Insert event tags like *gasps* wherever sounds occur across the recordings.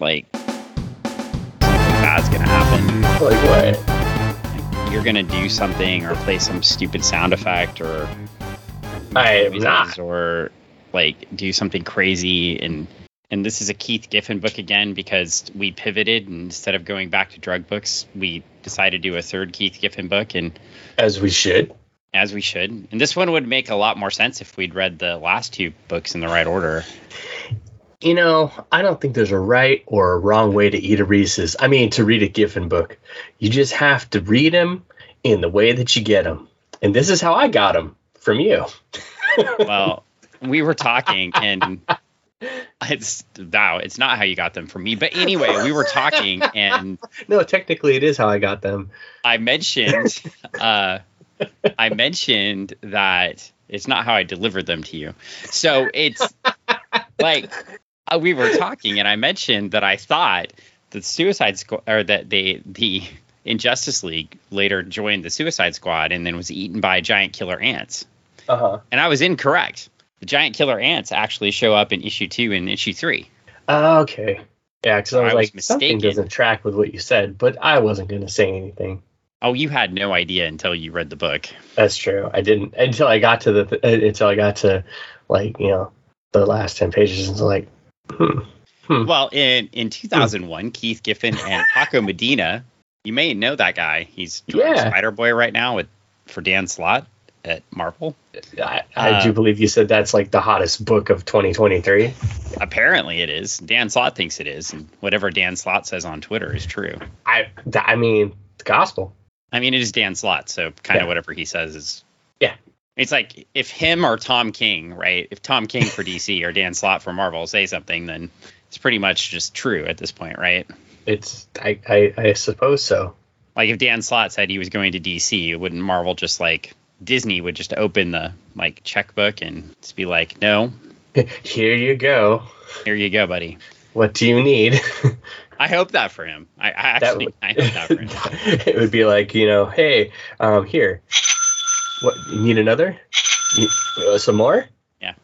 like something bad's gonna happen. Like what? You're gonna do something or play some stupid sound effect or I am not. or like do something crazy and and this is a Keith Giffen book again because we pivoted and instead of going back to drug books, we decided to do a third Keith Giffen book and As we should. as we should. And this one would make a lot more sense if we'd read the last two books in the right order. You know, I don't think there's a right or a wrong way to eat a Reese's. I mean, to read a Giffen book. You just have to read them in the way that you get them. And this is how I got them from you. *laughs* Well, we were talking and it's wow, it's not how you got them from me. But anyway, we were talking and *laughs* No, technically it is how I got them. I mentioned uh I mentioned that it's not how I delivered them to you. So it's like uh, we were talking and I mentioned that I thought the Suicide Squad or that they the Injustice League later joined the Suicide Squad and then was eaten by giant killer ants. Uh-huh. And I was incorrect. The giant killer ants actually show up in issue 2 and issue 3. Oh, okay. Yeah, because I was I was like, something doesn't track with what you said, but I wasn't going to say anything. Oh, you had no idea until you read the book. That's true. I didn't until I got to the uh, until I got to like you know the last ten pages and like, hmm. Well, in in 2001, Keith Giffen and *laughs* Paco Medina, you may know that guy. He's Yeah. Spider Boy right now with for Dan Slott at Marvel. I, I Uh, do believe you said that's like the hottest book of 2023. Apparently, it is. Dan Slott thinks it is, and whatever Dan Slott says on Twitter is true. I I mean the gospel. I mean, it is Dan Slott, so kind of Yeah. whatever he says is. It's like if him or Tom King, right? If Tom King for DC or Dan Slott for Marvel say something, then it's pretty much just true at this point, right? It's I I, I suppose so. Like if Dan Slott said he was going to DC, wouldn't Marvel just like Disney would just open the like checkbook and just be like, "No, *laughs* Here you go. here you go, buddy." What do you need? *laughs* I hope that for him. I, I actually would- I hope that for him. *laughs* it would be like you know, hey, um, here. What you need another? You, uh, some more? Yeah.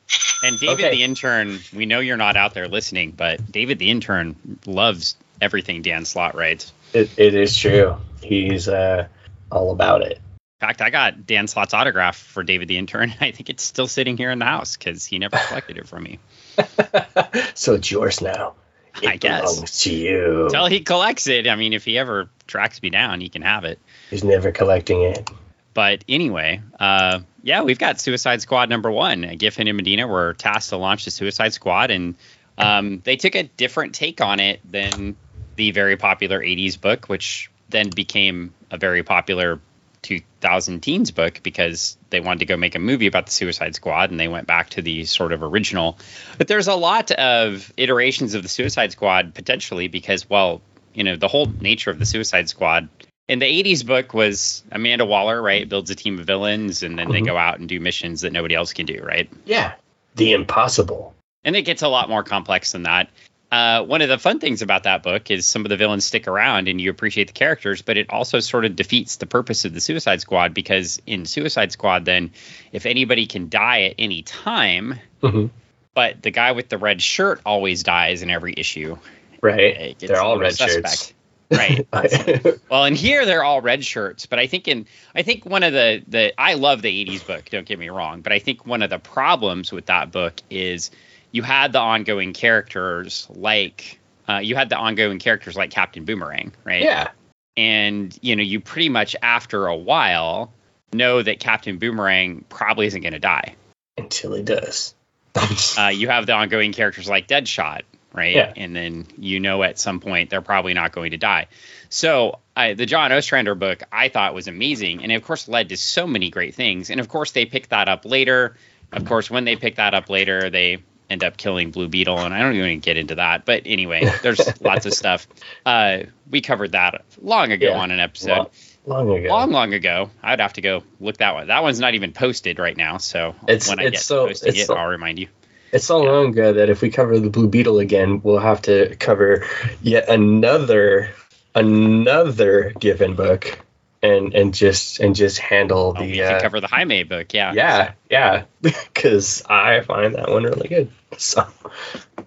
And David Okay. the intern, we know you're not out there listening, but David the intern loves everything Dan Slott writes. It, it is true. He's uh, all about it. In fact, I got Dan Slott's autograph for David the intern. *laughs* I think it's still sitting here in the house because he never collected it from me. *laughs* so it's yours now. It I guess. to you. Until he collects it, I mean, if he ever tracks me down, he can have it. He's never collecting it. But anyway, uh, yeah, we've got Suicide Squad number one. Giffen and Medina were tasked to launch the Suicide Squad, and um, they took a different take on it than the very popular 80s book, which then became a very popular 2000 teens book because they wanted to go make a movie about the Suicide Squad and they went back to the sort of original. But there's a lot of iterations of the Suicide Squad potentially because, well, you know, the whole nature of the Suicide Squad in the 80s book was Amanda Waller, right? Builds a team of villains and then they Mhm. go out and do missions that nobody else can do, right? Yeah. The impossible. And it gets a lot more complex than that. Uh, one of the fun things about that book is some of the villains stick around and you appreciate the characters, but it also sort of defeats the purpose of the Suicide Squad because in Suicide Squad, then if anybody can die at any time, Mhm. but the guy with the red shirt always dies in every issue, Right. it gets They're all red suspect. shirts. *laughs* Right. Well, and here they're all red shirts, but I think in I think one of the the I love the 80s book, don't get me wrong, but I think one of the problems with that book is you had the ongoing characters like uh, you had the ongoing characters like Captain Boomerang, right? yeah. And you know, you pretty much after a while know that Captain Boomerang probably isn't going to die. Until he does. *laughs* Uh, you have the ongoing characters like Deadshot, right? Yeah. And then you know at some point they're probably not going to die. So I, the John Ostrander book I thought was amazing, and of course led to so many great things. And of course they picked that up later. Of course, when they pick that up later, they end up killing Blue Beetle, and I don't even get into that. But anyway, there's *laughs* lots of stuff. Uh, we covered that long ago Yeah. on an episode long, long ago. long, long ago. I'd have to go look that one. That one's not even posted right now. So It's- when I it's get so- it's it, so- I'll remind you. It's so long ago that if we cover the Blue Beetle again, we'll have to cover yet another another Giffen book and and just and just handle Oh, the we can uh, cover the Jaime book. Yeah. yeah yeah *laughs* because I find that one really good. So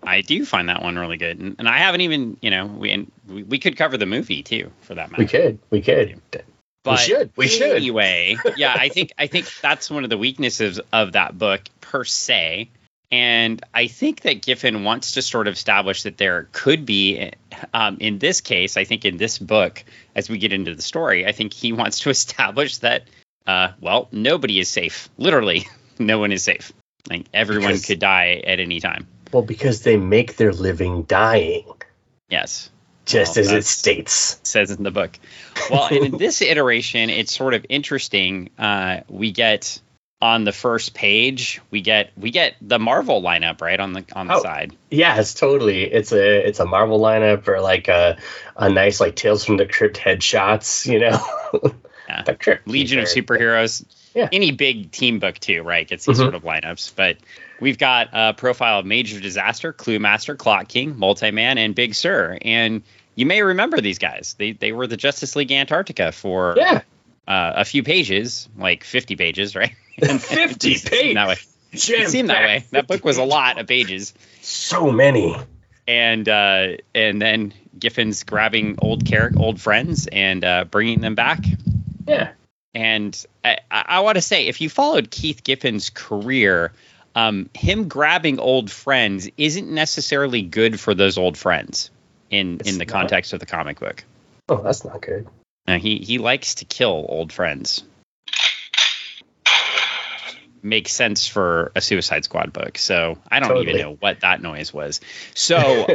I do find that one really good, and, and I haven't even, you know, we, and we we could cover the movie too, for that matter. we could we could But should, we should. Anyway, yeah, I think I think *laughs* that's one of the weaknesses of that book per se. And I think that Giffen wants to sort of establish that there could be, um, in this case, I think in this book, as we get into the story, I think he *laughs* wants to establish that, uh, well, nobody is safe. Literally, *laughs* no one is safe. Like everyone Because- could die at any time. well because they make their living dying Yes. just Well, as it states. says in the book. Well, in this *laughs* iteration, it's sort of interesting. Uh, we get on the first page, we get we get the Marvel lineup right on the on the Oh. side. Yes, totally it's a it's a Marvel lineup or like a a nice like Tales from the Crypt headshots, you know. *laughs* Yeah. The Crypt Legion of Superheroes. Yeah. Any big team book too, right? Gets these Mhm. sort of lineups. But we've got a profile of Major Disaster, Clue Master, Clock King, Multi Man, and Big Sur. And you may remember these guys. They they were the Justice League Antarctica for Yeah, uh, a few pages, like 50 pages, right? *laughs* And 50 it seemed that way. It seemed that way. That book was a lot of pages. So many. And uh, and then Giffen's grabbing old char- old friends and uh, bringing them back. Yeah. And I, I, I want to say, if you followed Keith Giffen's career, um, him grabbing old friends isn't necessarily good for those old friends in It's in the not. context of the comic book. Oh, that's not good. Now, he he likes to kill old friends. Makes sense for a Suicide Squad book. So I don't Totally. even know what that noise was. So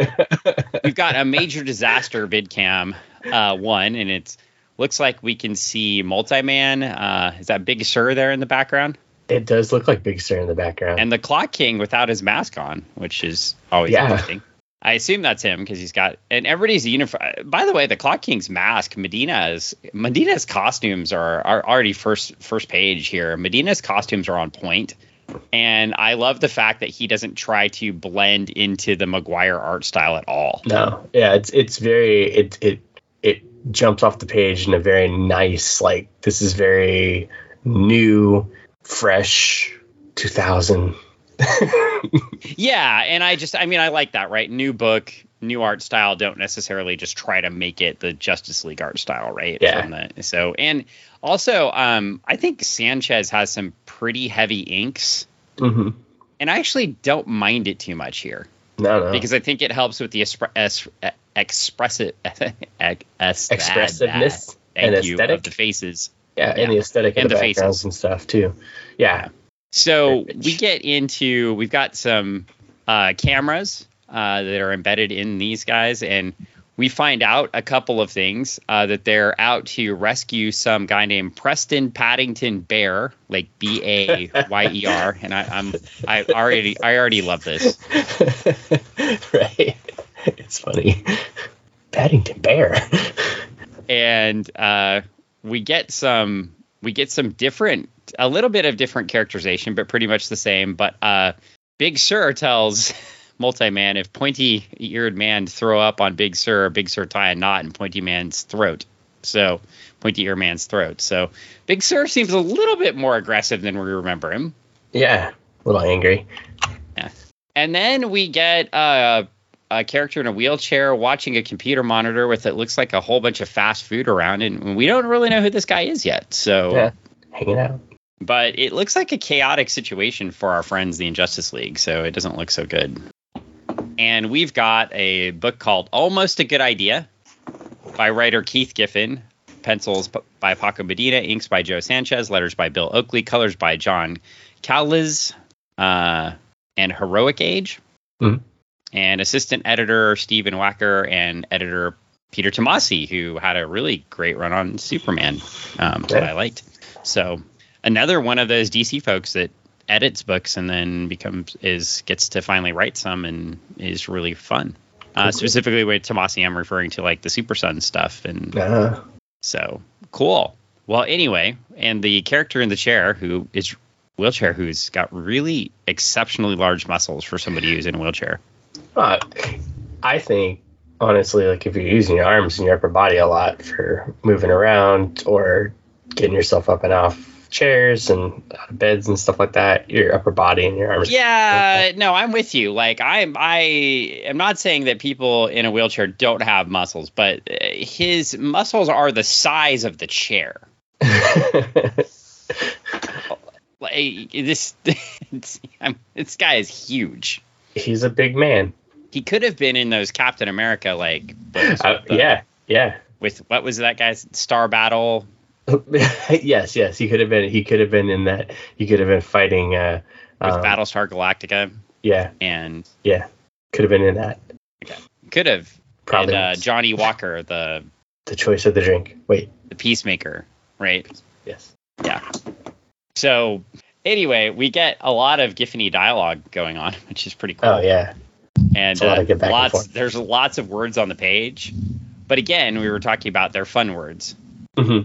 *laughs* we've got a major disaster vidcam uh, one, and it looks like we can see Multi-Man. Uh, is that Big Sur there in the background? it does look like Big Sur in the background. And the Clock King without his mask on, which is always Yeah. interesting. I assume that's him because he's got and everybody's uniform. By the way, the Clock King's mask, Medina's Medina's costumes are are already first first page here. Medina's costumes are on point, and I love the fact that he doesn't try to blend into the Maguire art style at all. no, yeah, it's it's very it it it jumps off the page in a very nice like this is very new, fresh, two thousand. *laughs* Yeah, and I just I mean I like that, right? New book, new art style. Don't necessarily just try to make it the Justice League art style, right? Yeah. The, so and also, um, I think Sanchez has some pretty heavy inks, mm-hmm. and I actually don't mind it too much here No, no. because I think it helps with the espre- es- expressive *laughs* es- es- Expressiveness Thank and you aesthetic. of the faces. yeah, yeah. and the aesthetic And the, the faces. and stuff too. Yeah. So we get into we've got some uh, cameras uh, that are embedded in these guys, and we find out a couple of things uh, that they're out to rescue some guy named Preston Paddington Bear, like B A Y E R, and I, I'm I already I already love this. *laughs* right. It's funny. Paddington Bear. *laughs* and uh, we get some we get some different a little bit of different characterization but pretty much the same but uh, big sur tells *laughs* multi-man if pointy eared man throw up on big sur big sur tie a knot in pointy man's throat so pointy ear man's throat so big sur seems a little bit more aggressive than we remember him yeah. A little angry. Yeah. And then we get uh, a character in a wheelchair watching a computer monitor with it looks like a whole bunch of fast food around, and we don't really know who this guy is yet. So, Yeah. Hanging out. But it looks like a chaotic situation for our friends, the Injustice League. So it doesn't look so good. And we've got a book called Almost a Good Idea by writer Keith Giffen, pencils by Paco Medina, inks by Joe Sanchez, letters by Bill Oakley, colors by John Kalisz, uh, and Heroic Age, Mhm. and assistant editor Stephen Wacker and editor Peter Tomasi, who had a really great run on Superman um, that I liked. So another one of those DC folks that edits books and then becomes is gets to finally write some and is really fun. Uh, Cool. specifically with Tomasi, I'm referring to like the Super Sons stuff, and Uh, so cool. Well, anyway, and the character in the chair who is wheelchair, who's got really exceptionally large muscles for somebody who's in a wheelchair. uh, I think honestly, like if you're using your arms and your upper body a lot for moving around or getting yourself up and off chairs and beds and stuff like that, your upper body and your arms. Yeah, no, I'm with you. Like I'm, I am not saying that people in a wheelchair don't have muscles, but uh, his muscles are the size of the chair. *laughs* Like this, *laughs* I'm, this guy is huge. He's a big man. He could have been in those Captain America like books Uh, the- yeah, yeah. with what was that guy's Star Battle? *laughs* yes, yes. He could have been. He could have been in that. He could have been fighting. Uh, with um, Battlestar Galactica, Yeah, and yeah. Could have been in that. Okay, could have Probably and, uh. Johnny Walker, the the choice of the drink. Wait. the peacemaker, right? Yes. Yeah. So anyway, we get a lot of Giffany dialogue going on, *laughs* which is pretty cool. Oh yeah. and a lot uh, of get back and lots forth. there's lots of words on the page. But again, we were talking about their fun words. Hmm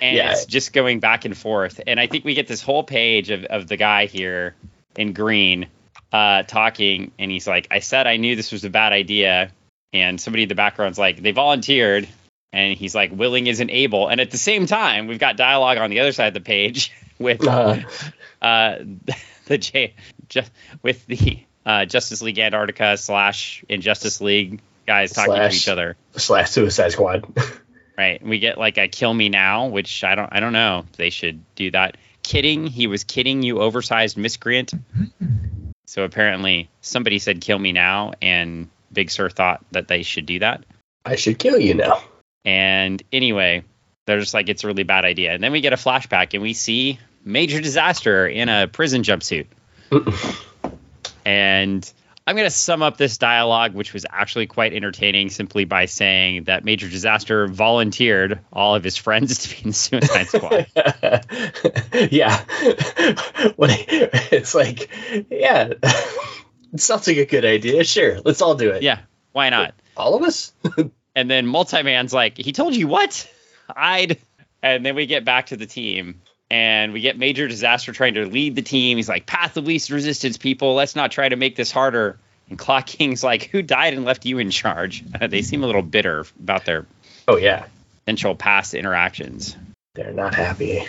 And Yeah. it's just going back and forth. And I think we get this whole page of, of the guy here in green uh, talking. And he's like, I said I knew this was a bad idea. And somebody in the background's like, they volunteered. And he's like, willing isn't able. And at the same time, we've got dialogue on the other side of the page *laughs* with Uh, *laughs* uh, the J, ju- with the uh, Justice League Antarctica slash Injustice League guys talking Slash. to each other. slash Suicide Squad. *laughs* Right. We get like a kill me now, which I don't I don't know. They should do that. Kidding, he was kidding you oversized miscreant. So apparently somebody said kill me now and Big Sur thought that they should do that. I should kill you now. And anyway, they're just like it's a really bad idea. And then we get a flashback and we see Major Disaster in a prison jumpsuit. *laughs* And I'm going to sum up this dialogue, which was actually quite entertaining, simply by saying that Major Disaster volunteered all of his friends *laughs* to be in the Suicide Squad. *laughs* yeah. *laughs* It's like, yeah, it sounds like a good idea. Sure, let's all do it. yeah, why not? all of us. And then Multiman's like, he told you what? I'd. And then we get back to the team. And we get Major Disaster trying to lead the team. He's like, path of least resistance, people. Let's not try to make this harder. And Clock King's like, who died and left you in charge? *laughs* they seem a little bitter about their Oh yeah, potential past interactions. they're not happy.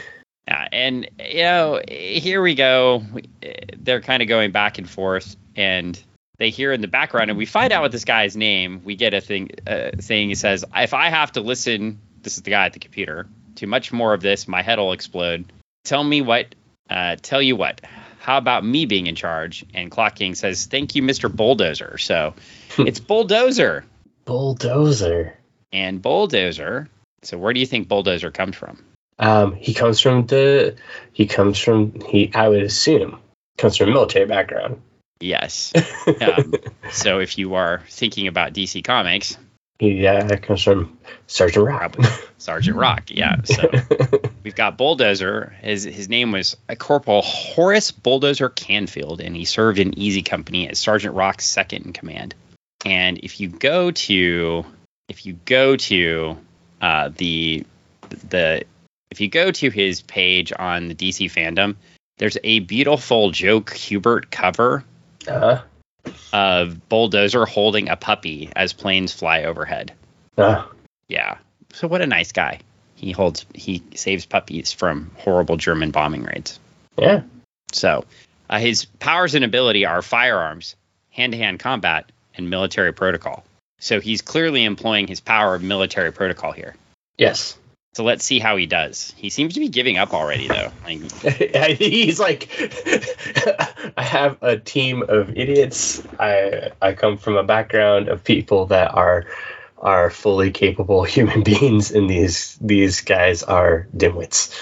Yeah, and you know, here we go. We- They're kind of going back and forth, and they hear in the background, and we find out what this guy's name. We get a thing, uh, thing. He says, "If I have to listen, this is the guy at the computer. To much more of this, my head will explode. Tell me what. Uh, tell you what. How about me being in charge?" And Clock King says, "Thank you, Mr. Bulldozer." So it's Bulldozer Bulldozer. and Bulldozer. So where do you think Bulldozer comes from? Um, he comes from the. He comes from. He. I would assume comes from a military background. Yes. *laughs* Um, so if you are thinking about DC Comics, He uh, comes from Sergeant Rock. Sergeant Rock, yeah. So *laughs* we've got Bulldozer. His his name was Corporal Horace Bulldozer Canfield, and he served in Easy Company as Sergeant Rock's second in command. And if you go to if you go to uh, the the if you go to his page on the DC fandom, there's a beautiful Joe Kubert cover uh, of Bulldozer holding a puppy as planes fly overhead. uh, Yeah. So what a nice guy. He holds he saves puppies from horrible German bombing raids. yeah. So uh, his powers and ability are firearms, hand-to-hand combat, and military protocol. So he's clearly employing his power of military protocol here. Yes. So let's see how he does. He seems to be giving up already though. Like *laughs* He's like, *laughs* I have a team of idiots. I I come from a background of people that are are fully capable *laughs* human beings, and these these guys are dimwits.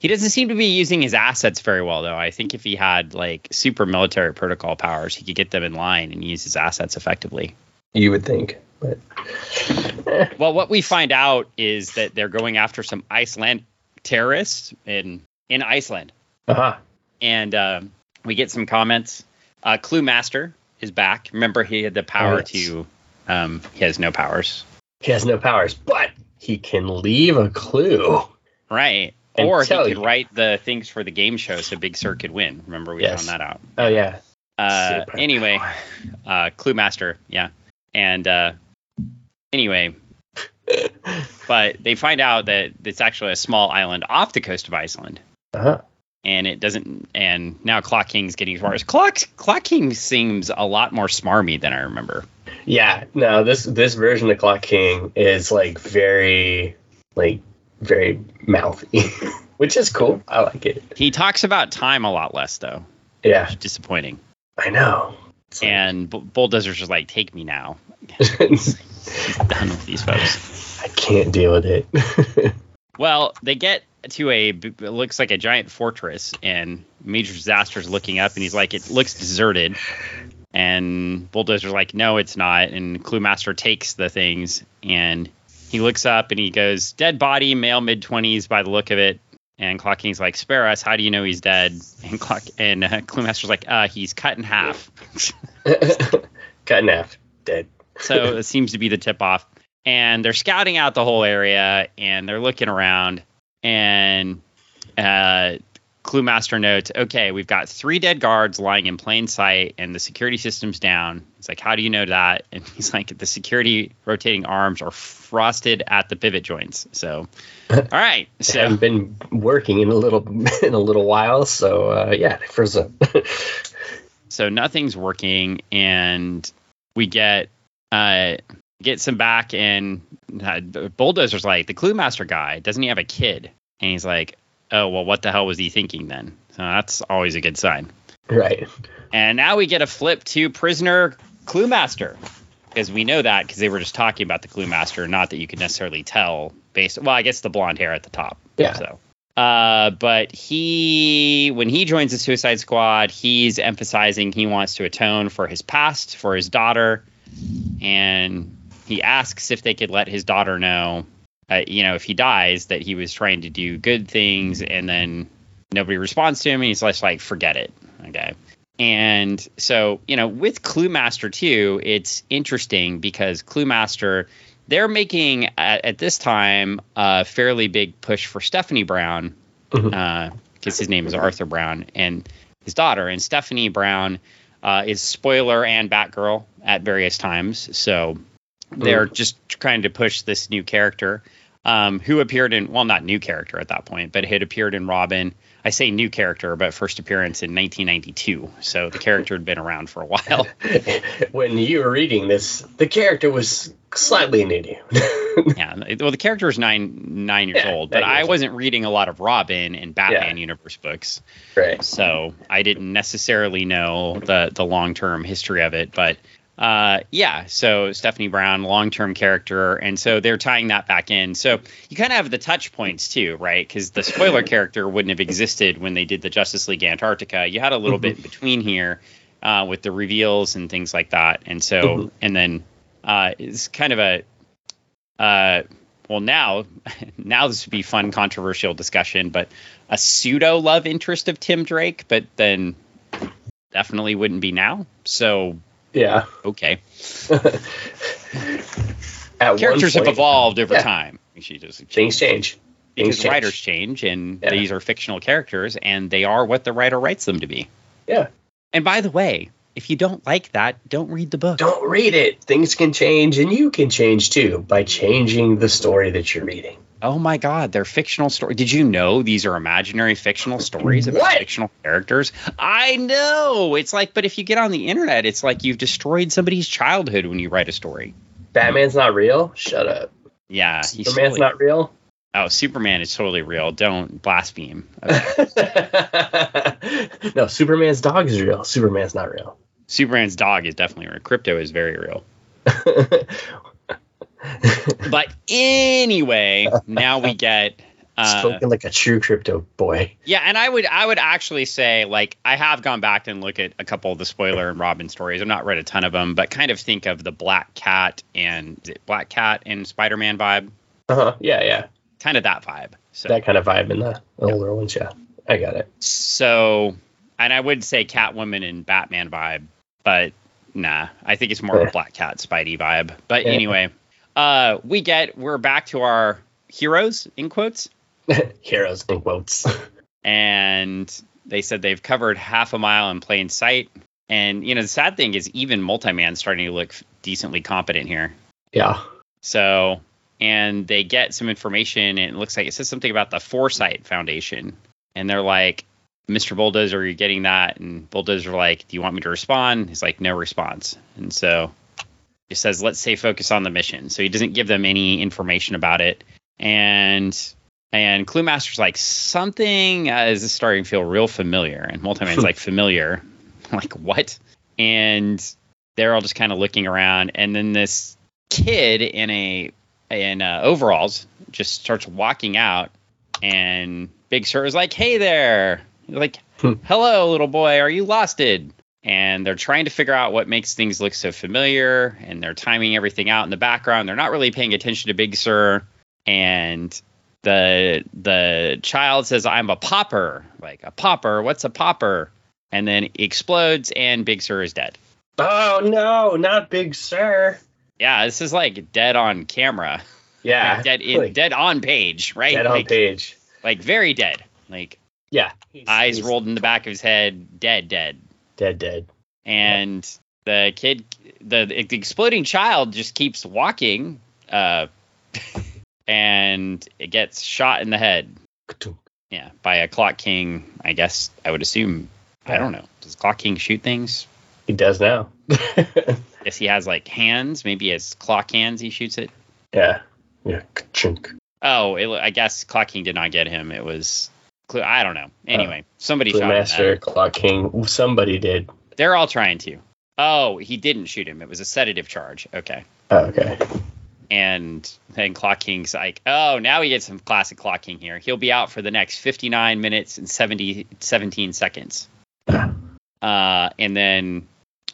he doesn't seem to be using his assets very well though. I think if he had like super military protocol powers, he could get them in line and use his assets effectively. You would think, but *laughs* Well, what we find out is that they're going after some Iceland terrorists in in Iceland, uh-huh. and um, we get some comments. Uh, Clue Master is back. Remember, he had the power yes. to. Um, he has no powers, he has no powers, but he can leave a clue. right? Or he could you. write the things for the game show so Big Sur could win. Remember, we Yes. found that out. Oh yeah. Uh, anyway, uh, Clue Master, yeah, and uh, anyway, *laughs* but they find out that it's actually a small island off the coast of Iceland. Uh-huh. And it doesn't. And now Clock King's getting worse. Clock Clock King seems a lot more smarmy than I remember. Yeah, no, this this version of Clock King is like very like very mouthy, *laughs* which is cool. I like it. He talks about time a lot less though. Yeah, Which is disappointing. I know. It's like- And B- Bulldozer's just like, take me now. *laughs* He's done with these folks. I can't deal with it. *laughs* Well, they get to a it looks like a giant fortress, and Major Disaster's looking up, and he's like, it looks deserted. And Bulldozer's like, no, it's not. And Cluemaster takes the things, and he looks up and he goes, dead body, male mid twenties by the look of it. And Clock King's like, spare us. How do you know he's dead? And Clock and uh, Cluemaster's like, uh, he's cut in half. *laughs* Cut in half. Dead. So it seems to be the tip off. And they're scouting out the whole area and they're looking around. And uh, Cluemaster notes, okay, we've got three dead guards lying in plain sight and the security system's down. It's like, how do you know that? *laughs* And he's like, the security rotating arms are frosted at the pivot joints. So, *laughs* all right. So, haven't been working in a little *laughs* in a little while, so uh, yeah, they froze up. so nothing's working and we get uh get some back and uh, bulldozer's like the clue master guy doesn't he have a kid and he's like oh well what the hell was he thinking then so that's always a good sign right. and now we get a flip to prisoner clue master because we know that because they were just talking about the clue master not that you could necessarily tell based well i guess the blonde hair at the top Yeah. so uh, but he, when he joins the Suicide Squad, he's emphasizing he wants to atone for his past, for his daughter, and he asks if they could let his daughter know, uh, you know, if he dies, that he was trying to do good things, and then nobody responds to him, and he's just like, forget it, okay. And so, you know, with Clue Master too, it's interesting because Clue Master they're making at, at this time a fairly big push for Stephanie Brown because Mhm. his name is Arthur Brown and his daughter. And Stephanie Brown uh, is spoiler and Batgirl at various times. So they're just trying to push this new character um, who appeared in, well, not new character at that point, but had appeared in Robin. I say new character, but first appearance in 1992. So the character had been around for a while. *laughs* when you were reading this, the character was slightly new to you. *laughs* *laughs* yeah. Well, the character is nine nine years Yeah, old, but I wasn't reading a lot of Robin and Batman universe books, right. so I didn't necessarily know the the long term history of it. But uh, yeah, so Stephanie Brown, long term character, and so they're tying that back in. So you kind of have the touch points too, right? Because the spoiler *laughs* character wouldn't have existed when they did the Justice League Antarctica. You had a little Mhm. bit in between here uh, with the reveals and things like that, and so Mhm. and then uh, it's kind of a uh, well now *laughs* now this would be fun controversial discussion but a pseudo love interest of tim drake but then definitely wouldn't be now so Yeah. okay *laughs* characters have evolved over Yeah. time she just Things change. because Things change. writers change and Yeah. these are fictional characters and they are what the writer writes them to be Yeah. and by the way if you don't like that don't read the book Don't read it. Things can change, and you can change too by changing the story that you're reading. Oh my God, they're fictional stories. Did you know these are imaginary fictional stories about What? fictional characters? I know. It's like, but if you get on the internet, it's like you've destroyed somebody's childhood when you write a story. Batman's not real. Shut up. Yeah, Superman's not real. Oh, Superman is totally real. Don't blaspheme. Okay. *laughs* no, Superman's dog is real. Superman's not real. Superman's dog is definitely real. Krypto is very real. *laughs* But anyway, now we get. Uh, Spoken like a true crypto boy. Yeah, and I would I would actually say like I have gone back and look at a couple of the spoiler and Robin stories. I've not read a ton of them, but kind of think of the Black Cat and is it Black Cat and Spider Man vibe, Uh huh. Yeah, yeah. Kind of that vibe. So That kind of vibe in the older ones. Yeah, I got it. so, and I would say Catwoman and Batman vibe, but nah, I think it's more of a Black Cat Spidey vibe. But Yeah. anyway, uh, we get we're back to our heroes in quotes. *laughs* Heroes in quotes. *laughs* and they said they've covered half a mile in plain sight. And you know, the sad thing is even multi-man's starting to look decently competent here. yeah. So, and they get some information, and it looks like it says something about the Foresight Foundation. And they're like, Mr. Bulldozer, are you getting that? And Bulldozer like, do you want me to respond? He's like, no response. And so he says, let's stay focused on the mission. So he doesn't give them any information about it. And and Clue Master's like, something uh, is starting to feel real familiar. And Multiman's *laughs* like, familiar. *laughs* like, what? And they're all just kind of looking around. And then this kid in a in uh, overalls just starts walking out. And Big Sur is like, hey there. He's like, hello, little boy. Are you losted? And they're trying to figure out what makes things look so familiar. And they're timing everything out in the background. They're not really paying attention to Big Sur. And the the child says i'm a popper like a popper what's a popper and then explodes and big sur is dead Oh no, not Big Sur. Yeah this is like dead on camera *laughs* Yeah, Like, dead in like, dead on page right dead on like, page. like very dead like Yeah, he's- eyes he's rolled in the back of his head dead dead dead, dead. and the kid the, the exploding child just keeps walking uh *laughs* and it gets shot in the head Yeah, by a Clock King. I guess I would assume. I don't know. Does Clock King shoot things? He does now. *laughs* Guess he has like hands. Maybe his clock hands. He shoots it. yeah, yeah. Chunk. Oh, it, I guess Clock King did not get him. It was. I don't know. Anyway, somebody Blue shot him. Master, Clock King. Somebody did. They're all trying to. Oh, he didn't shoot him. It was a sedative charge. Okay. Oh, okay. And then Clock King's like, oh, now we get some classic Clock King here. He'll be out for the next 59 minutes and 70, 17 seconds. Uh, and then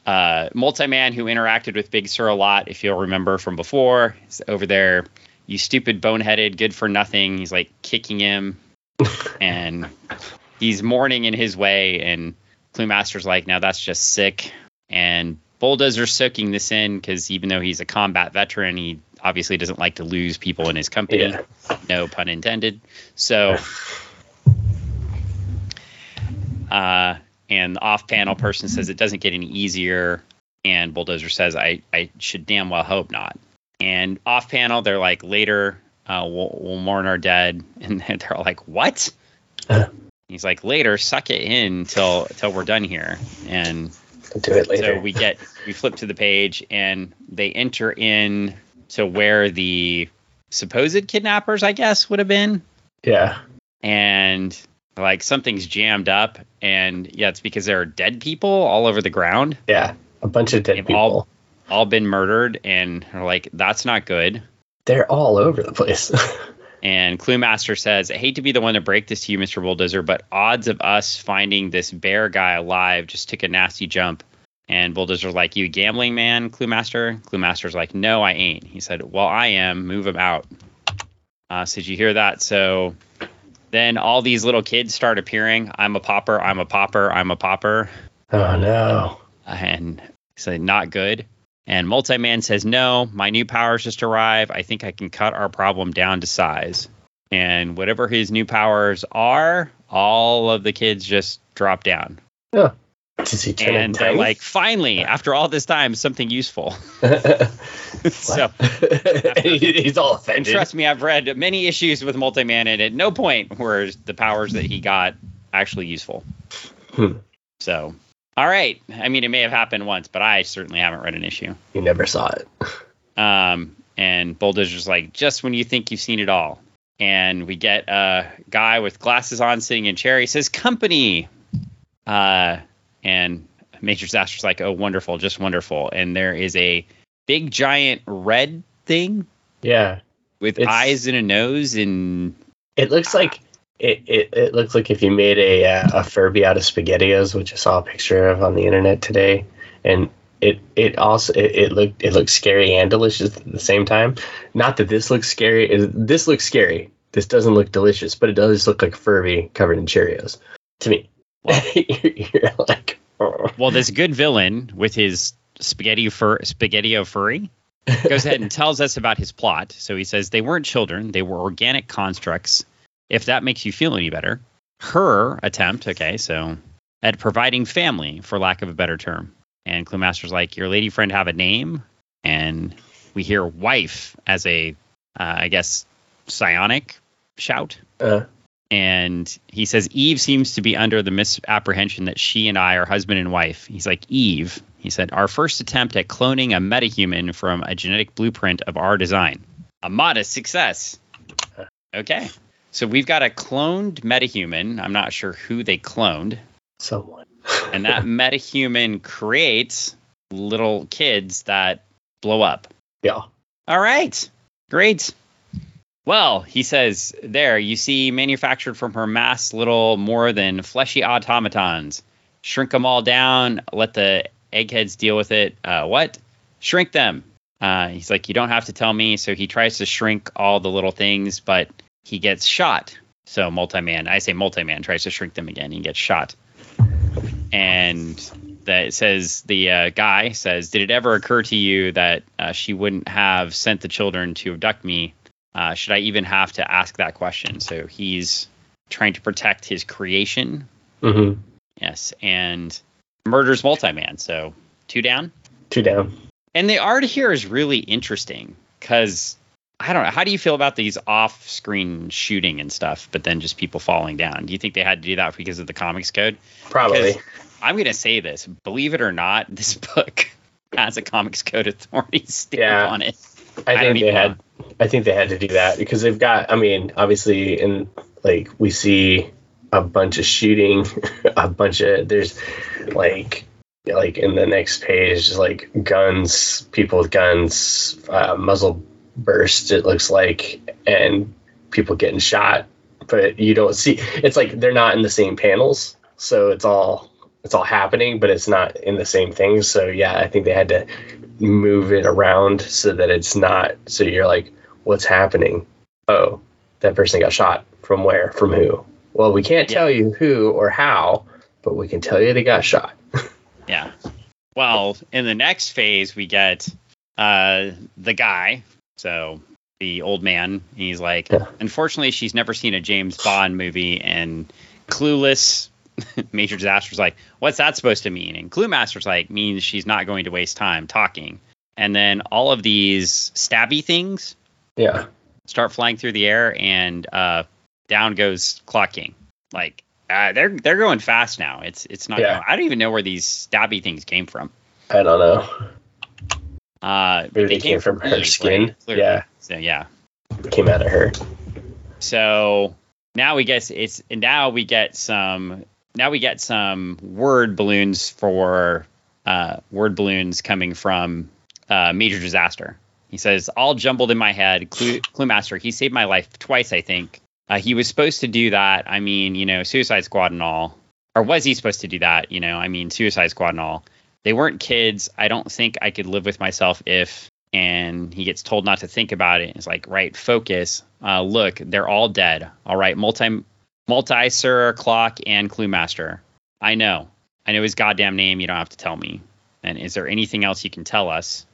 uh, Multi-Man, who interacted with Big Sur a lot, if you'll remember from before, is over there. You stupid boneheaded, good for nothing. He's like kicking him, *laughs* and he's mourning in his way. And Clue Master's like, now that's just sick. And Bulldozer's soaking this in because even though he's a combat veteran, he obviously doesn't like to lose people in his company. Yeah. No pun intended. So, *sighs* uh, and the off-panel person says it doesn't get any easier, and Bulldozer says I I should damn well hope not. And off-panel, they're like later uh, we'll, we'll mourn our dead, *laughs* and they're all like what? *laughs* He's like later, suck it in till till we're done here, and Do it later. so we get we flip to the page and they enter in to where the supposed kidnappers, I guess, would have been. yeah. And like something's jammed up and yeah, it's because there are dead people all over the ground, Yeah. A bunch of dead They've people. all- all been murdered, and are like, that's not good. They're all over the place. *laughs* And Clue Master says, I hate to be the one to break this to you, Mr. Bulldozer, but odds of us finding this bear guy alive just took a nasty jump. And Bulldozer's like, You a gambling man, Clue Master? Clue Master's like, No, I ain't. He said, Well, I am. Move him out. Uh, so did you hear that? So then all these little kids start appearing. I'm a popper. I'm a popper. I'm a popper. oh no. And said, Not good. And Multi Man says, No, my new powers just arrived. I think I can cut our problem down to size. And whatever his new powers are, all of the kids just drop down. Turn And it they're like, finally, after all this time, something useful. *laughs* *laughs* so *laughs* He- he's all offended. trust me, I've read many issues with Multi Man, and at no point were the powers that he got actually useful. Hmm. So, all right. I mean, it may have happened once, but I certainly haven't read an issue. You never saw it. Um, and Bulldozer's like, just when you think you've seen it all. And we get a guy with glasses on sitting in chair. He says, Company. Uh, and Major Disaster's like, Oh, wonderful, just wonderful. And there is a big, giant red thing Yeah. with It's- eyes and a nose. And It looks like it, it, it looks like if you made a uh, a Furby out of SpaghettiOs, which I saw a picture of on the internet today, and it it also it, it looked it looked scary and delicious at the same time. Not that this looks scary. This looks scary. This doesn't look delicious, but it does look like Furby covered in Cheerios to me. *laughs* you're, you're like, oh. well, this good villain with his spaghetti fur, spaghetti furry goes ahead and *laughs* tells us about his plot. So he says they weren't children, they were organic constructs. If that makes you feel any better. Her attempt, okay, so at providing family, for lack of a better term. And Clue Master's like, Your lady friend have a name? And we hear wife as a, uh, I guess, psionic shout. Uh, And he says, Eve seems to be under the misapprehension that she and I are husband and wife. He's like, Eve, he said, our first attempt at cloning a metahuman from a genetic blueprint of our design. A modest success. Okay. So we've got a cloned metahuman. I'm not sure who they cloned. someone. *laughs* And that metahuman creates little kids that blow up. yeah. All right. Great. Well, he says, there, you see, manufactured from her mass little more than fleshy automatons. Shrink them all down, let the eggheads deal with it. Uh, what? Shrink them. Uh, he's like, you don't have to tell me. So he tries to shrink all the little things, but he gets shot. So multi man, I say multi man tries to shrink them again. He gets shot. And that says the uh, guy says, "Did it ever occur to you that uh, she wouldn't have sent the children to abduct me? Uh, should I even have to ask that question?" So he's trying to protect his creation. hmm Yes, and murders multi-man. So two down. Two down. And the art here is really interesting because I don't know. How do you feel about these off-screen shooting and stuff, but then just people falling down? Do you think they had to do that because of the comics code? Probably. Because I'm going to say this. Believe it or not, this *laughs* book has a comics code authority stamp Yeah. on it. I I think they had. I think they had to do that because they've got. I mean, obviously, in like we see a bunch of shooting, *laughs* a bunch of there's like like in the next page, just like guns, people with guns, uh, muzzle burst. It looks like, and people getting shot, but you don't see. It's like they're not in the same panels, so it's all it's all happening, but it's not in the same things. So yeah, I think they had to move it around so that it's not so you're like what's happening oh that person got shot from where from who well we can't tell you who or how but we can tell you they got shot *laughs* Yeah. Well, in the next phase, we get uh, the guy. So the old man. He's like, Yeah. unfortunately, she's never seen a James Bond movie, and clueless. *laughs* Major Disaster's like, what's that supposed to mean? And Clue Master's like, means she's not going to waste time talking. And then all of these stabby things yeah start flying through the air, and uh, down goes Clock King. Like uh, they're they're going fast now. It's it's not. Yeah. Going, I don't even know where these stabby things came from. i don't know Uh, Maybe they came from her Eve, skin? right? Yeah. So yeah. came out of her So now we guess it's and now we get some now we get some word balloons for uh, word balloons coming from uh, Major Disaster. He says, all jumbled in my head. Clue, Clue Master, he saved my life twice, I think. Uh, he was supposed to do that. I mean, you know, Suicide Squad and all. Or was he supposed to do that? You know, I mean, Suicide Squad and all. They weren't kids. I don't think I could live with myself if. And he gets told not to think about it. It's like, right, focus. Uh, look, they're all dead. All right, multi, multi, sir, clock, and Clue Master. I know. I know his goddamn name. You don't have to tell me. And is there anything else you can tell us?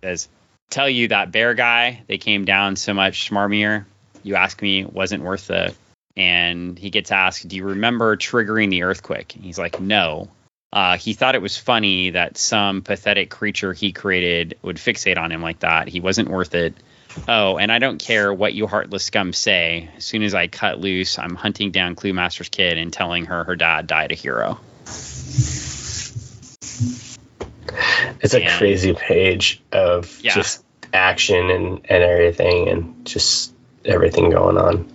Says, tell you that bear guy, they came down so much smarmier. You ask me, wasn't worth the. And he gets asked, do you remember triggering the earthquake? And he's like, no. Uh, he thought it was funny that some pathetic creature he created would fixate on him like that. He wasn't worth it. Oh, and I don't care what you heartless scum say. As soon as I cut loose, I'm hunting down Clue Master's kid and telling her her dad died a hero. it's a And- crazy page of Yeah. just action and and everything and just everything going on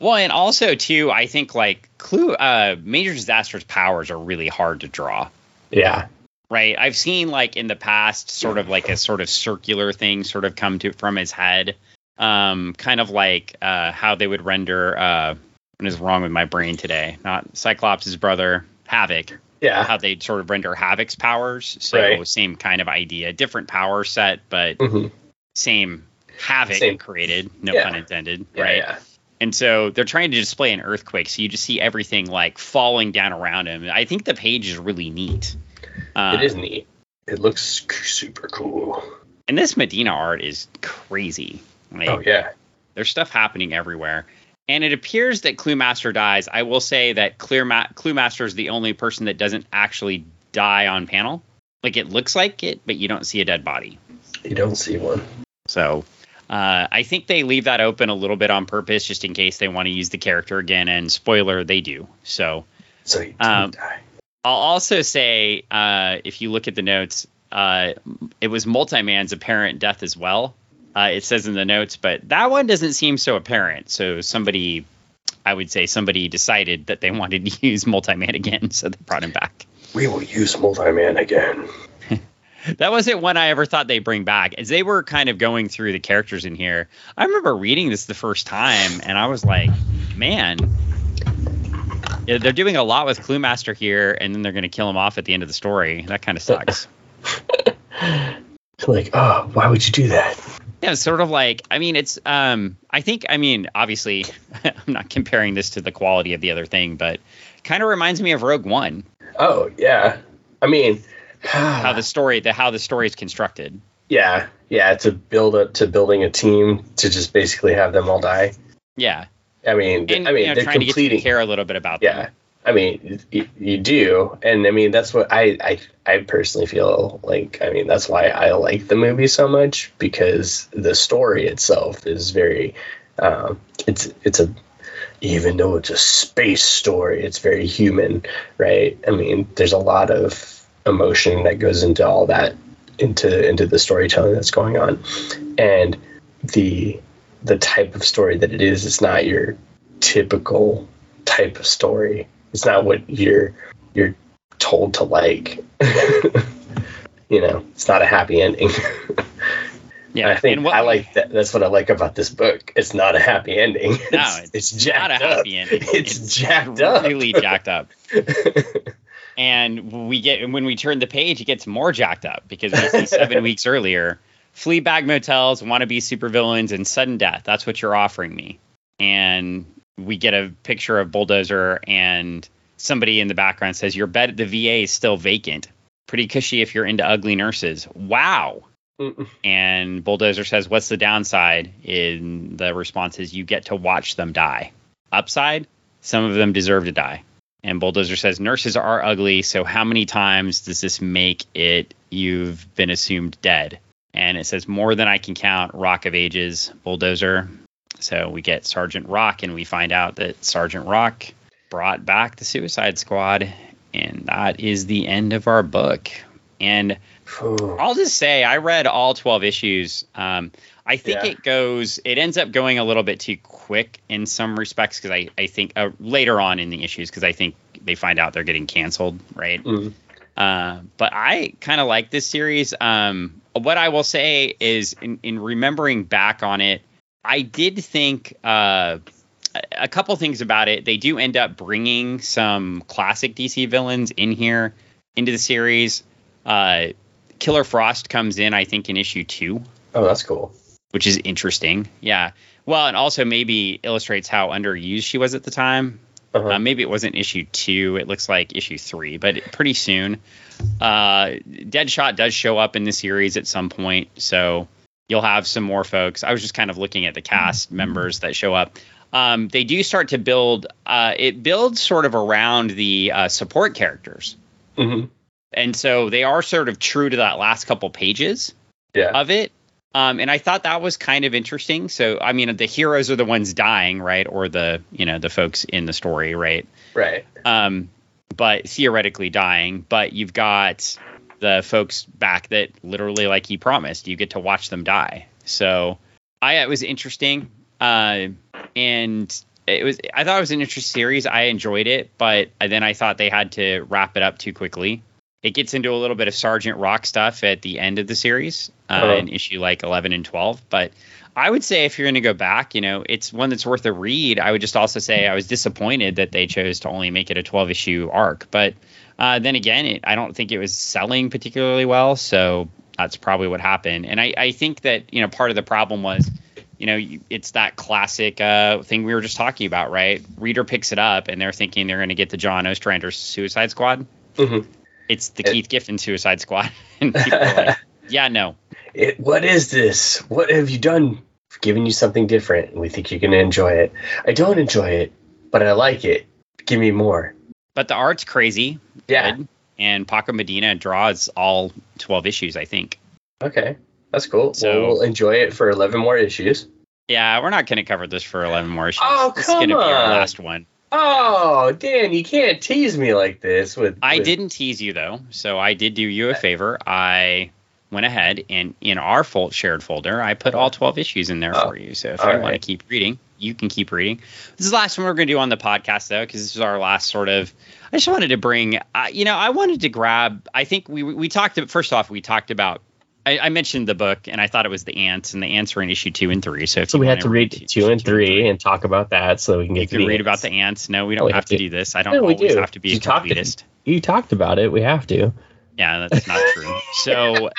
Well, and also too, I think like Clue, uh, Major Disaster's powers are really hard to draw. yeah Right. I've seen like in the past, sort of like a sort of circular thing sort of come to from his head. Um, kind of like uh, how they would render uh, what is wrong with my brain today? Not Cyclops' brother, Havoc. yeah How they'd sort of render Havoc's powers. So Right. same kind of idea, different power set, but Mhm. same Havoc Same. created. No Yeah. pun intended. yeah, right. yeah. And so they're trying to display an earthquake, so you just see everything like falling down around him. I think the page is really neat. Uh, it is neat it looks super cool And this Medina art is crazy. Like, oh yeah There's stuff happening everywhere. And it appears that Clue Master dies. I will say that Clear Ma- Clue Master is the only person that doesn't actually die on panel. Like it looks like it, but you don't see a dead body. You don't see one. So uh, I think they leave that open a little bit on purpose, just in case they want to use the character again. And spoiler, they do. So, so he um, die. I'll also say, uh, if you look at the notes, uh, it was Multi-Man's apparent death as well. Uh, it says in the notes, but that one doesn't seem so apparent. So somebody, I would say, somebody decided that they *laughs* wanted to use Multi-Man again, so they brought him back. We will use Multi-Man again. *laughs* that wasn't one I ever thought they'd bring back. As they were kind of going through the characters in here, I remember reading this the first time, and I was like, man, they're doing a lot with Clue Master here, and then they're going to kill him off at the end of the story. That kind of sucks. *laughs* like, oh, why would you do that? Yeah, it's sort of like I mean, it's um, I think I mean, obviously, *laughs* I'm not comparing this to the quality of the other thing, but kind of reminds me of Rogue One. Oh yeah, I mean, *sighs* how the story the how the story is constructed. Yeah, yeah, to build a to building a team to just basically have them all die. Yeah, I mean, and, I mean, you know, they're trying completing. to get to care a little bit about yeah, them. I mean, you, you do, and I mean that's what I, I I personally feel like. I mean, that's why I like the movie so much because the story itself is very, um, it's it's a even though it's a space story, it's very human, right? I mean, there's a lot of emotion that goes into all that into into the storytelling that's going on, and the the type of story that it is, it's not your typical type of story. It's not what you're you're told to like. *laughs* you know, it's not a happy ending. Yeah, I think and what I like that. That's what I like about this book. It's not a happy ending. It's, No, it's, it's jacked not a up. happy ending. *laughs* It's, jacked up. really jacked up. *laughs* And we get when we turn the page, it gets more jacked up because we see seven weeks earlier, Fleabag motels, wannabe supervillains, and sudden death. That's what you're offering me. And we get a picture of Bulldozer, and somebody in the background says, "Your bed at the VA is still vacant. Pretty cushy if you're into ugly nurses." Wow. Mm-mm. And Bulldozer says, What's the downside? In the response is, You get to watch them die. Upside, some of them deserve to die. And Bulldozer says, Nurses are ugly, so how many times does this make it you've been assumed dead? And it says, More than I can count, Rock of Ages, Bulldozer. So we get Sergeant Rock, and we find out that Sergeant Rock brought back the Suicide Squad. And that is the end of our book. And Ooh. I'll just say I read all 12 issues. Um, I think Yeah. it goes, it ends up going a little bit too quick in some respects because I, I think uh, later on in the issues because I think they find out they're getting canceled, right? Mm. Uh, but I kind of like this series. Um, what I will say is, in, in remembering back on it, I did think uh, a- couple things about it. They do end up bringing some classic DC villains in here into the series. Uh, Killer Frost comes in, I think, in issue two, Oh, that's cool. which is interesting. Yeah. Well, and also maybe illustrates how underused she was at the time. Uh-huh. Uh, maybe it wasn't issue two. It looks like issue three, but pretty soon. Uh, Deadshot does show up in the series at some point, so you'll have some more folks. I was just kind of looking at the cast members that show up. Um, they do start to build. Uh, it builds sort of around the uh, support characters, hmm and so they are sort of true to that last couple pages Yeah. of it. Um, and I thought that was kind of interesting. So, I mean, the heroes are the ones dying, right? Or the, you know, the folks in the story, right? right. Um, but theoretically dying. But you've got the folks back that literally, like he promised, you get to watch them die. So, I it was interesting. Uh, and it was, I thought it was an interesting series. I enjoyed it, but then I thought they had to wrap it up too quickly. It gets into a little bit of Sergeant Rock stuff at the end of the series, uh, Uh-huh. in issue like 11 and 12. But I would say if you're going to go back, you know, it's one that's worth a read. I would just also say I was disappointed that they chose to only make it a 12 issue arc. But uh, then again, it, I don't think it was selling particularly well. So that's probably what happened. And I, I think that, you know, part of the problem was, you know, it's that classic uh, thing we were just talking about, right? Reader picks it up and they're thinking they're going to get the John Ostrander Suicide Squad. hmm It's the It- Keith Giffen Suicide Squad. *laughs* and people are like, *laughs* yeah, no. It, what is this? What have you done? We've given you something different, and we think you're going to enjoy it. I don't enjoy it, but I like it. Give me more. But the art's crazy. Yeah. good, And Paco Medina draws all 12 issues, I think. Okay. That's cool. So- well, we'll enjoy it for 11 more issues. Yeah, we're not going to cover this for 11 more issues. Oh, this is going to come be our last one. Oh, Dan, you can't tease me like this. With I didn't tease you though, so I did do you a favor. I went ahead and in our shared folder, I put all 12 issues in there Oh, for you. So if you want to keep reading, you can keep reading. This is the last one we're going to do on the podcast though, because this is our last sort of. I just wanted to bring, uh, you know, I wanted to grab. I think we we talked. First off, we talked about. I, I mentioned the book, and I thought it was the ants, and the ants are in issue two and three. So So we had wanna read two- two and three and talk about that so we can get You to can read ends. about the ants. No, we don't we have have to to. do this. I don't No, we always do. have to be a You talked- completist. You talked about it. We have to. Yeah, that's not true. *laughs* So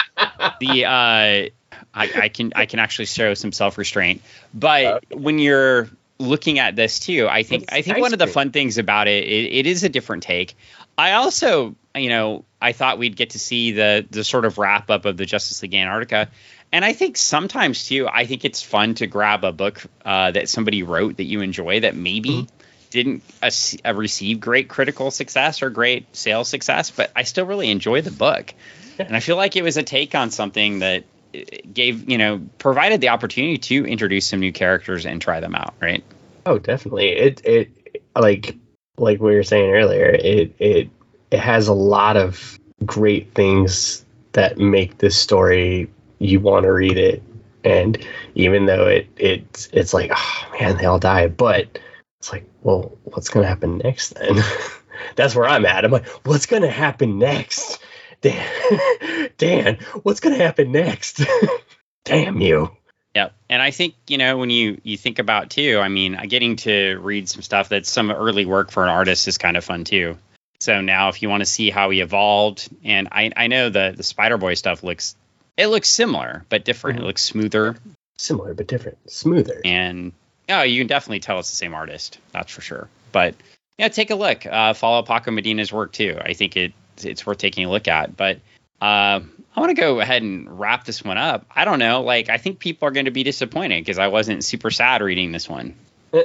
the uh, I, I can I can actually show some self restraint, but when you're looking at this too, I think I think one of the fun things about it, it, it is a different take. I also, you know, I thought we'd get to see the the sort of wrap up of the Justice League Antarctica. And I think sometimes too, I think it's fun to grab a book uh, that somebody wrote that you enjoy that maybe Mm-hmm. didn't uh, uh, receive great critical success or great sales success, but I still really enjoy the book. And I feel like it was a take on something that uh, gave, you know, provided the opportunity to introduce some new characters and try them out, right? Oh, definitely. It it like like we were saying earlier. It it it has a lot of great things that make this story you want to read it. And even though it it it's like oh man they all die, but it's like well what's gonna happen next then? *laughs* That's where I'm at. I'm like what's gonna happen next? Dan, *laughs* Dan, what's gonna happen next? *laughs* Damn you. Yep. And I think, you know, when you you think about too, I mean, getting to read some stuff that's some early work for an artist is kind of fun too. So now if you want to see how he evolved and I I know the the Spider Boy stuff looks it looks similar but different. Mhm. It looks smoother Similar but different, smoother. and oh, you can definitely tell it's the same artist. That's for sure. But yeah, take a look. Uh, follow Paco Medina's work too. I think it it's worth taking a look at. But uh, I want to go ahead and wrap this one up. I don't know. Like I think people are going to be disappointed because I wasn't super sad reading this one.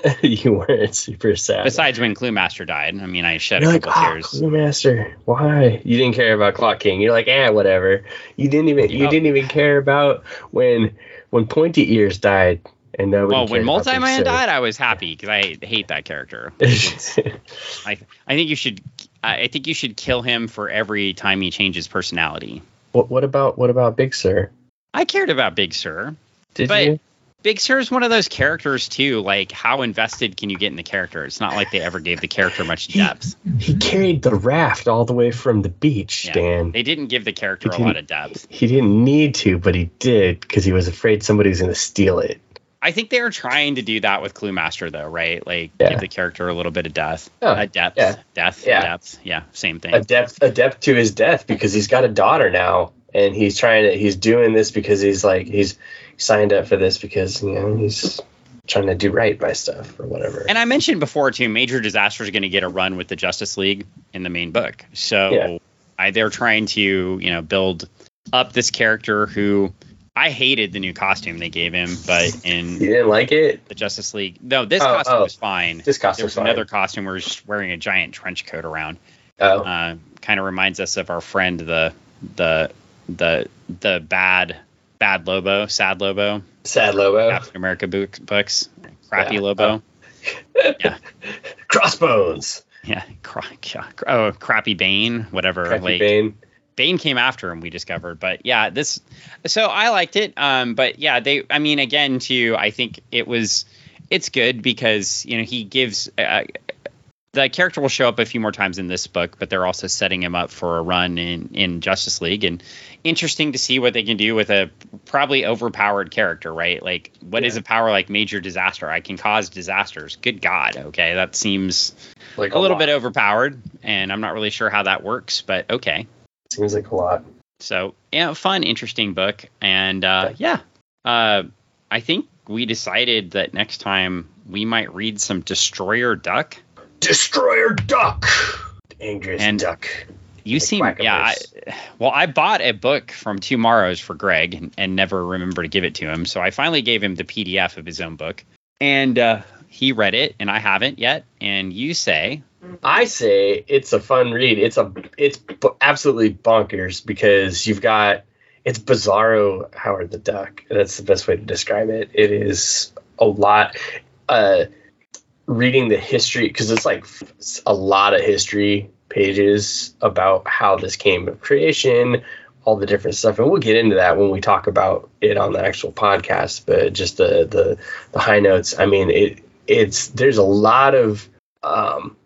*laughs* you weren't super sad. Besides when Clue Master died. I mean, I shed You're a like, couple oh, tears. Clue Master, why? You didn't care about Clock King. You're like, eh, whatever. You didn't even you Oh. didn't even care about when when Pointy Ears died and nobody. Well, when Multi Man Big died, I was happy because I hate that character. *laughs* I I think you should I I think you should kill him for every time he changes personality. what, what about what about Big Sur? I cared about Big Sur. Did But- you? Big Sur is one of those characters too. Like, how invested can you get in the character? It's not like they ever gave the character much depth. He carried the raft all the way from the beach, Yeah. Dan. They didn't give the character a lot of depth. He didn't need to, but he did because he was afraid somebody was going to steal it. I think they were trying to do that with Clue Master, though, right? Like, Yeah. give the character a little bit of depth, Oh, uh, depth, yeah. depth, Yeah. depth. Yeah, same thing. a depth a depth to his death because he's got a daughter now and he's trying to he's doing this because he's like he's signed up for this because you know he's trying to do right by stuff or whatever And I mentioned before too, Major Disaster is going to get a run with the Justice League in the main book. So Yeah. I, they're trying to, you know, build up this character who I hated the new costume they gave him, but in you didn't like it the Justice League, no, this Oh, costume oh. was fine. this There costume's was fine. another costume where he's just wearing a giant trench coat around. oh Uh, kind of reminds us of our friend the the the the bad bad Lobo, sad Lobo, sad lobo Captain America book, books, crappy Yeah. Lobo. *laughs* yeah. crossbones Yeah, yeah, oh, crappy Bane, whatever. Crappy like Bane. Bane came after him. We discovered, but yeah, this. So I liked it. Um, but yeah, they. I mean, again, too, I think it was. It's good because you know he gives. Uh, the character will show up a few more times in this book, but they're also setting him up for a run in in Justice League, and interesting to see what they can do with a probably overpowered character, right? Like, what is Yeah. a power like Major Disaster? I can cause disasters. Good God, okay, that seems like a little lot. bit overpowered, and I'm not really sure how that works, but okay. seems like a lot So yeah, fun, interesting book, and uh, yeah, uh, I think we decided that next time we might read some Destroyer Duck. Destroyer duck angriest And- duck You Like seem yeah. I, well, I bought a book from TwoMorrows for Greg and, and never remember to give it to him, so I finally gave him the PDF of his own book, and uh, he read it, and I haven't yet. And you say, I say it's a fun read. It's a it's b- absolutely bonkers because you've got it's bizarro Howard the Duck. That's the best way to describe it. It is a lot. Uh, reading the history because it's like a lot of history pages about how this came of creation, all the different stuff, and we'll get into that when we talk about it on the actual podcast. But just the the, the high notes. I mean, it it's there's a lot of um,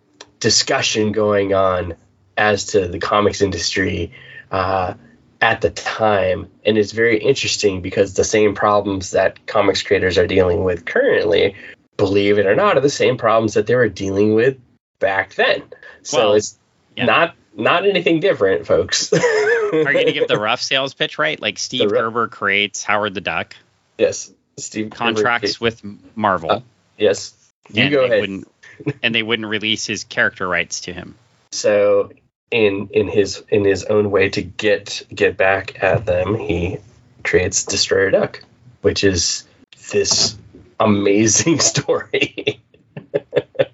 discussion going on as to the comics industry uh, at the time, and it's very interesting because the same problems that comics creators are dealing with currently, believe it or not, are the same problems that they were dealing with back then. So well, it's yeah. not not anything different, folks. *laughs* are you going to give the rough sales pitch right? Like Steve Gerber creates Howard the Duck. Yes, Steve contracts with Marvel. Uh, yes, you go ahead. and they wouldn't release his character rights to him. So in in his in his own way to get get back at them, he creates Destroyer Duck, which is this amazing *laughs* story.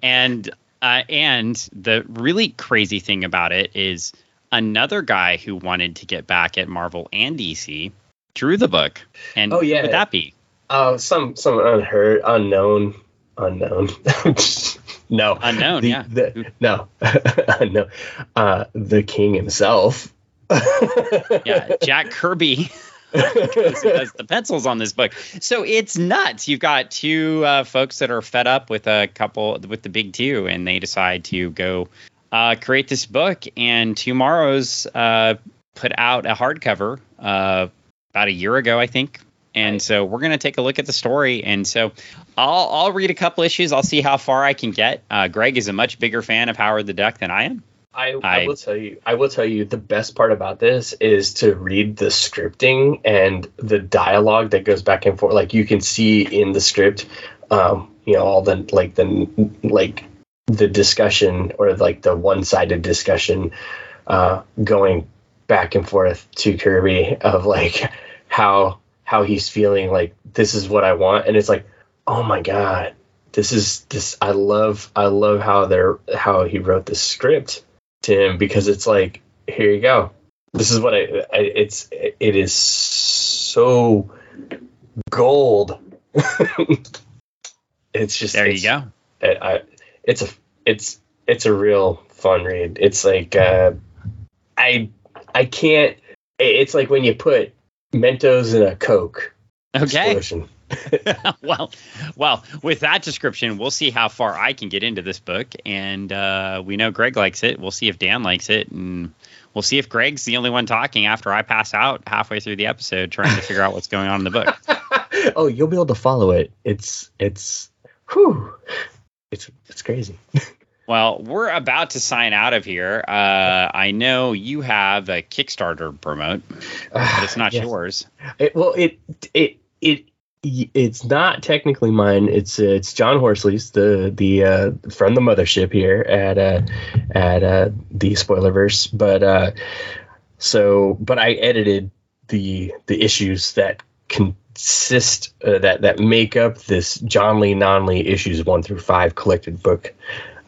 and uh, and the really crazy thing about it is another guy who wanted to get back at Marvel and DC drew the book. And oh yeah, would that be? Oh, uh, some some unheard unknown unknown. *laughs* no, unknown. The, yeah, the, no, *laughs* no. Uh, the king himself. yeah, Jack Kirby. Has *laughs* the pencils on this book. So it's nuts. You've got two uh, folks that are fed up with a couple with the big two, and they decide to go uh, create this book. And tomorrow's uh, put out a hardcover uh, about a year ago, I think, and so we're going to take a look at the story. And so I'll, I'll read a couple issues. I'll see how far I can get. Uh, Greg is a much bigger fan of Howard the Duck than I am. I, I, will tell you. I will tell you the best part about this is to read the scripting and the dialogue that goes back and forth. Like you can see in the script, um, you know, all the like the like the discussion or like the one-sided discussion uh, going back and forth to Kirby of like how how he's feeling like this is what I want and it's like oh my god this is this I love I love how they're how he wrote the script to him because it's like here you go this is what I, I it's it is so gold *laughs* it's just there it's, you go it, I, it's a it's it's a real fun read it's like uh I I can't it's like when you put Mentos in a Coke. Okay. *laughs* well, well, with that description, we'll see how far I can get into this book, and uh, we know Greg likes it. We'll see if Dan likes it, and we'll see if Greg's the only one talking after I pass out halfway through the episode, trying to figure out what's going on in the book. *laughs* oh, you'll be able to follow it. It's it's whew, it's it's crazy. *laughs* Well, we're about to sign out of here. Uh, I know you have a Kickstarter promote, but it's not *sighs* yes. yours. It, well, it it it it's not technically mine. It's uh, it's John Horsley's, the the uh, from the mothership here at uh, at uh, the Spoilerverse. But uh, so, but I edited the the issues that consist uh, that that make up this John Lee Non-Lee issues one through five collected book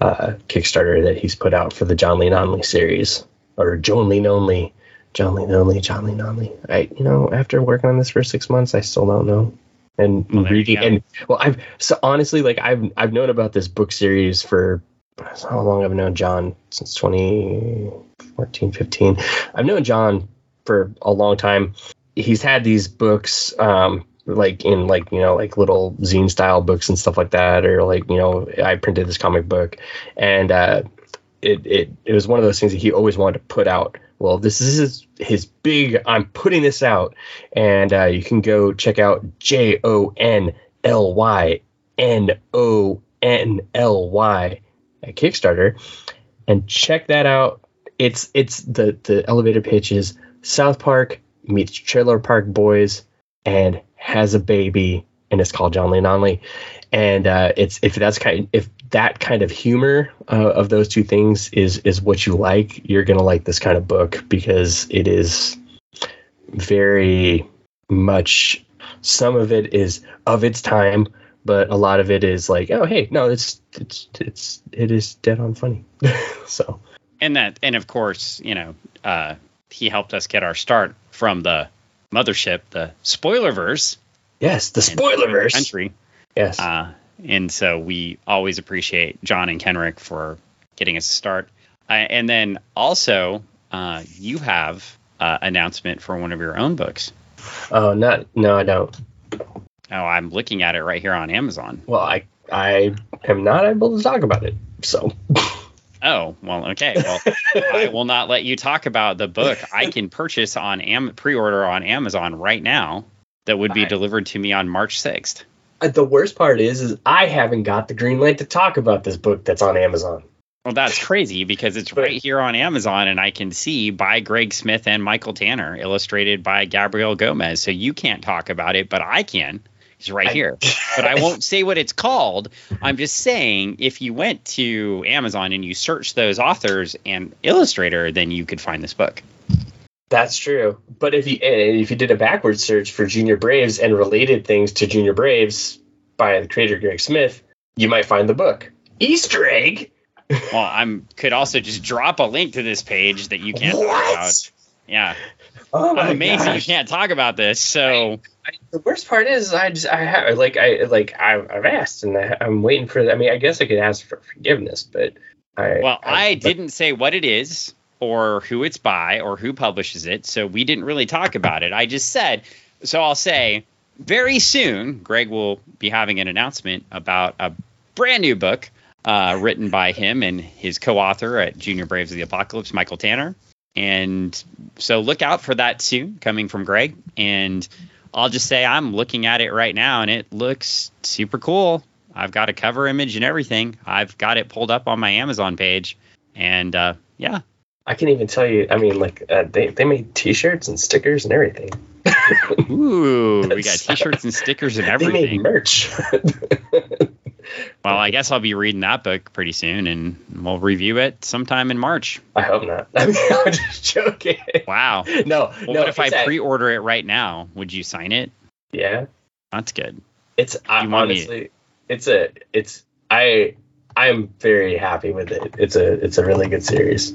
uh, Kickstarter that he's put out for the John Lee Non-Lee series or John Lee Only, John Lee Only, John Lee Only. I you know after working on this for six months, I still don't know. And well, reading and well, I've so honestly like I've I've known about this book series for how long I've known John since 2014, 15. I've known John for a long time. He's had these books. Um, like in like you know like little zine style books and stuff like that or like you know i printed this comic book and uh it it, it was one of those things that he always wanted to put out well this is his, his big i'm putting this out and uh, you can go check out j-o-n-l-y-n-o-n-l-y at kickstarter and check that out it's it's the the elevator pitch is south park meets trailer park boys and has a baby and it's called John Non-Lee. And uh, it's if that's kind if that kind of humor uh, of those two things is is what you like, you're gonna like this kind of book because it is very much. Some of it is of its time, but a lot of it is like, oh hey, no, it's it's it's it is dead on funny. *laughs* so and that and of course, you know, uh, he helped us get our start from the mothership, the Spoilerverse. Yes, the Spoilerverse. Country. Yes. Uh, and so we always appreciate John and Kenrick for getting us a start. Uh, and then also, uh, you have uh, announcement for one of your own books. oh, not no, I don't. Oh, I'm looking at it right here on Amazon. Well, I I am not able to talk about it. So Oh, well, okay. Well, I *laughs* will not let you talk about the book I can purchase on Am- pre-order on Amazon right now. That would be delivered to me on March 6th. Uh, the worst part is, is I haven't got the green light to talk about this book that's on Amazon. Well, that's crazy because it's right here on Amazon, and I can see by Greg Smith and Michael Tanner, illustrated by Gabriel Gomez. So you can't talk about it, but I can. It's right I- here. *laughs* But I won't say what it's called. I'm just saying if you went to Amazon and you search those authors and illustrator, then you could find this book. That's true. But if you if you did a backward search for Junior Braves and related things to Junior Braves by the creator Greg Smith, you might find the book. Easter egg. Well, I'm could also just drop a link to this page that you can't talk about. What? Yeah, Oh I'm amazed you can't talk about this. So I, the worst part is I just I have like I like I, I've asked and I, I'm waiting for. I mean, I guess I could ask for forgiveness, but I Well, I but- didn't say what it is or who it's by or who publishes it, so we didn't really talk about it. I just said, so I'll say very soon, Greg will be having an announcement about a brand new book uh, written by him and his co author at Junior Braves of the Apocalypse, Michael Tanner. And so look out for that soon coming from Greg. And I'll just say I'm looking at it right now and it looks super cool. I've got a cover image and everything. I've got it pulled up on my Amazon page. And uh, yeah, I can even tell you. I mean, like uh, they they made T-shirts and stickers and everything. ooh, we got *laughs* T-shirts and stickers and everything. They made merch. *laughs* Well, I guess I'll be reading that book pretty soon, and we'll review it sometime in March. I hope not. I *laughs* mean, I'm just joking. Wow. No, Well, no. what if I it's a- pre-order it right now? Would you sign it? Yeah, That's good. it's I, want me- honestly, it's a, it's I, I'm very happy with it. It's a, it's a really good series.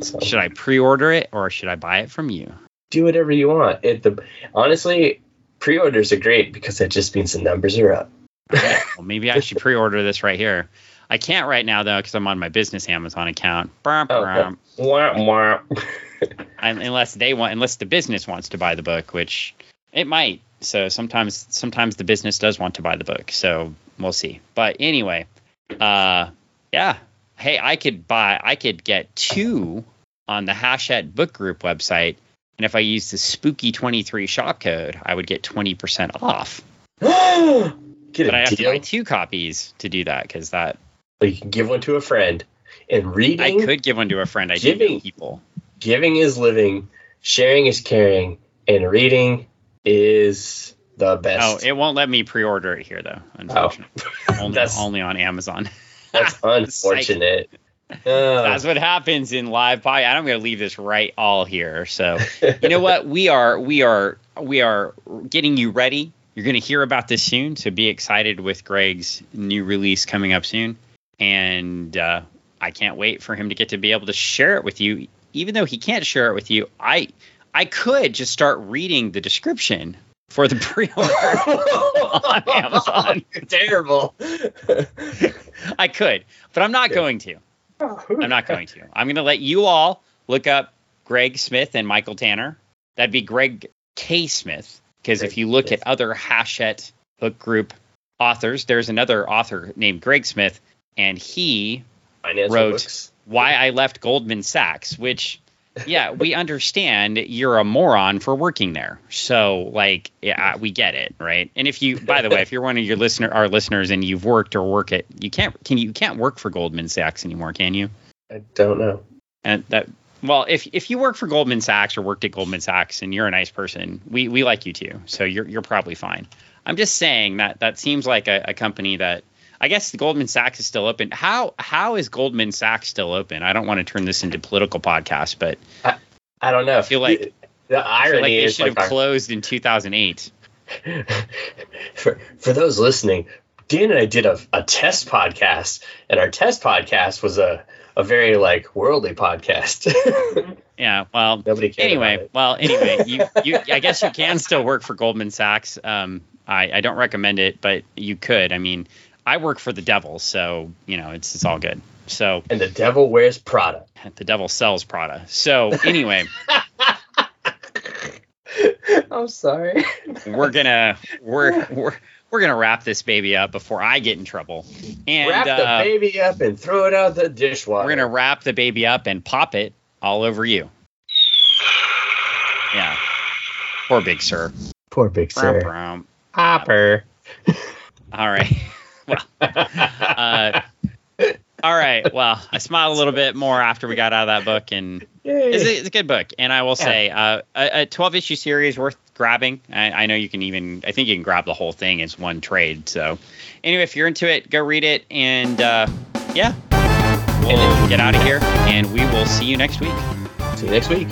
So Should I pre-order it or should I buy it from you? do whatever you want. It the honestly, pre-orders are great because that just means the numbers are up. Well, maybe I should pre-order this right here. I can't right now though because I'm on my business Amazon account. Brum, Oh. Wah, wah. *laughs* Unless they want, unless the business wants to buy the book, which it might. So sometimes, sometimes the business does want to buy the book. So we'll see. But anyway, uh, yeah. Hey, I could buy, I could get two on the Hachette Book Group website, and if I use the Spooky twenty three shop code, I would get twenty percent off. *gasps* Get But I have to buy two copies to do that because that you can give one to a friend. And reading. I could give one to a friend. I Giving- people. giving is living, sharing is caring, and reading is the best. Oh, it won't let me pre-order it here though. Unfortunately, oh. *laughs* only, only on Amazon. *laughs* That's *laughs* unfortunate. Uh, *laughs* That's what happens in live pod. I'm going to leave this right all here. So, you know what? *laughs* We are we are we are getting you ready. You're going to hear about this soon. So be excited with Greg's new release coming up soon. And uh, I can't wait for him to get to be able to share it with you. Even though he can't share it with you, I I could just start reading the description for the pre-order on Amazon. Terrible. I could, but I'm not Yeah. going to. Oh. I'm not going to. I'm going to let you all look up Greg Smith and Michael Tanner. That'd be Greg K. Smith. Because if you look Smith. at other Hachette book group authors, there's another author named Greg Smith, and he Financial wrote- books. why I left Goldman Sachs, which yeah, we understand you're a moron for working there. So like yeah, we get it, right? And if you by the way, if you're one of your listener our listeners and you've worked or work at you can't can you, you can't work for Goldman Sachs anymore, can you? I don't know. And that well, if if you work for Goldman Sachs or worked at Goldman Sachs and you're a nice person, we we like you too. So you're you're probably fine. I'm just saying that that seems like a, a company that I guess Goldman Sachs is still open. How how is Goldman Sachs still open? I don't want to turn this into political podcast, but I don't know. I feel like- the I feel irony like they is should like have our- closed in 2008. *laughs* for for those listening, Dan and I did a, a test podcast, and our test podcast was a a very like worldly podcast. *laughs* Yeah. Well. Nobody Anyway. Well. Anyway. You. *laughs* You. I guess you can still work for Goldman Sachs. Um. I. I don't recommend it, but you could. I mean, I work for the devil, so you know it's it's all good. So And the devil wears Prada. *laughs* the devil sells Prada. So anyway, *laughs* I'm sorry. *laughs* we're gonna we're we're we're gonna wrap this baby up before I get in trouble. And Wrap the uh, baby up and throw it out the dishwasher. we're gonna wrap the baby up and pop it all over you. Yeah. Poor Big Sur. Poor Big Sur. brown. Hopper. All right. Well, uh, all right. Well, I smiled a little bit more after we got out of that book, and it's a, it's a good book. And I will say, uh, a, a 12 issue series worth grabbing. I, I know you can even, I think you can grab the whole thing as one trade. So, anyway, if you're into it, go read it. And uh, yeah, we'll get out of here, and we will see you next week. See you next week.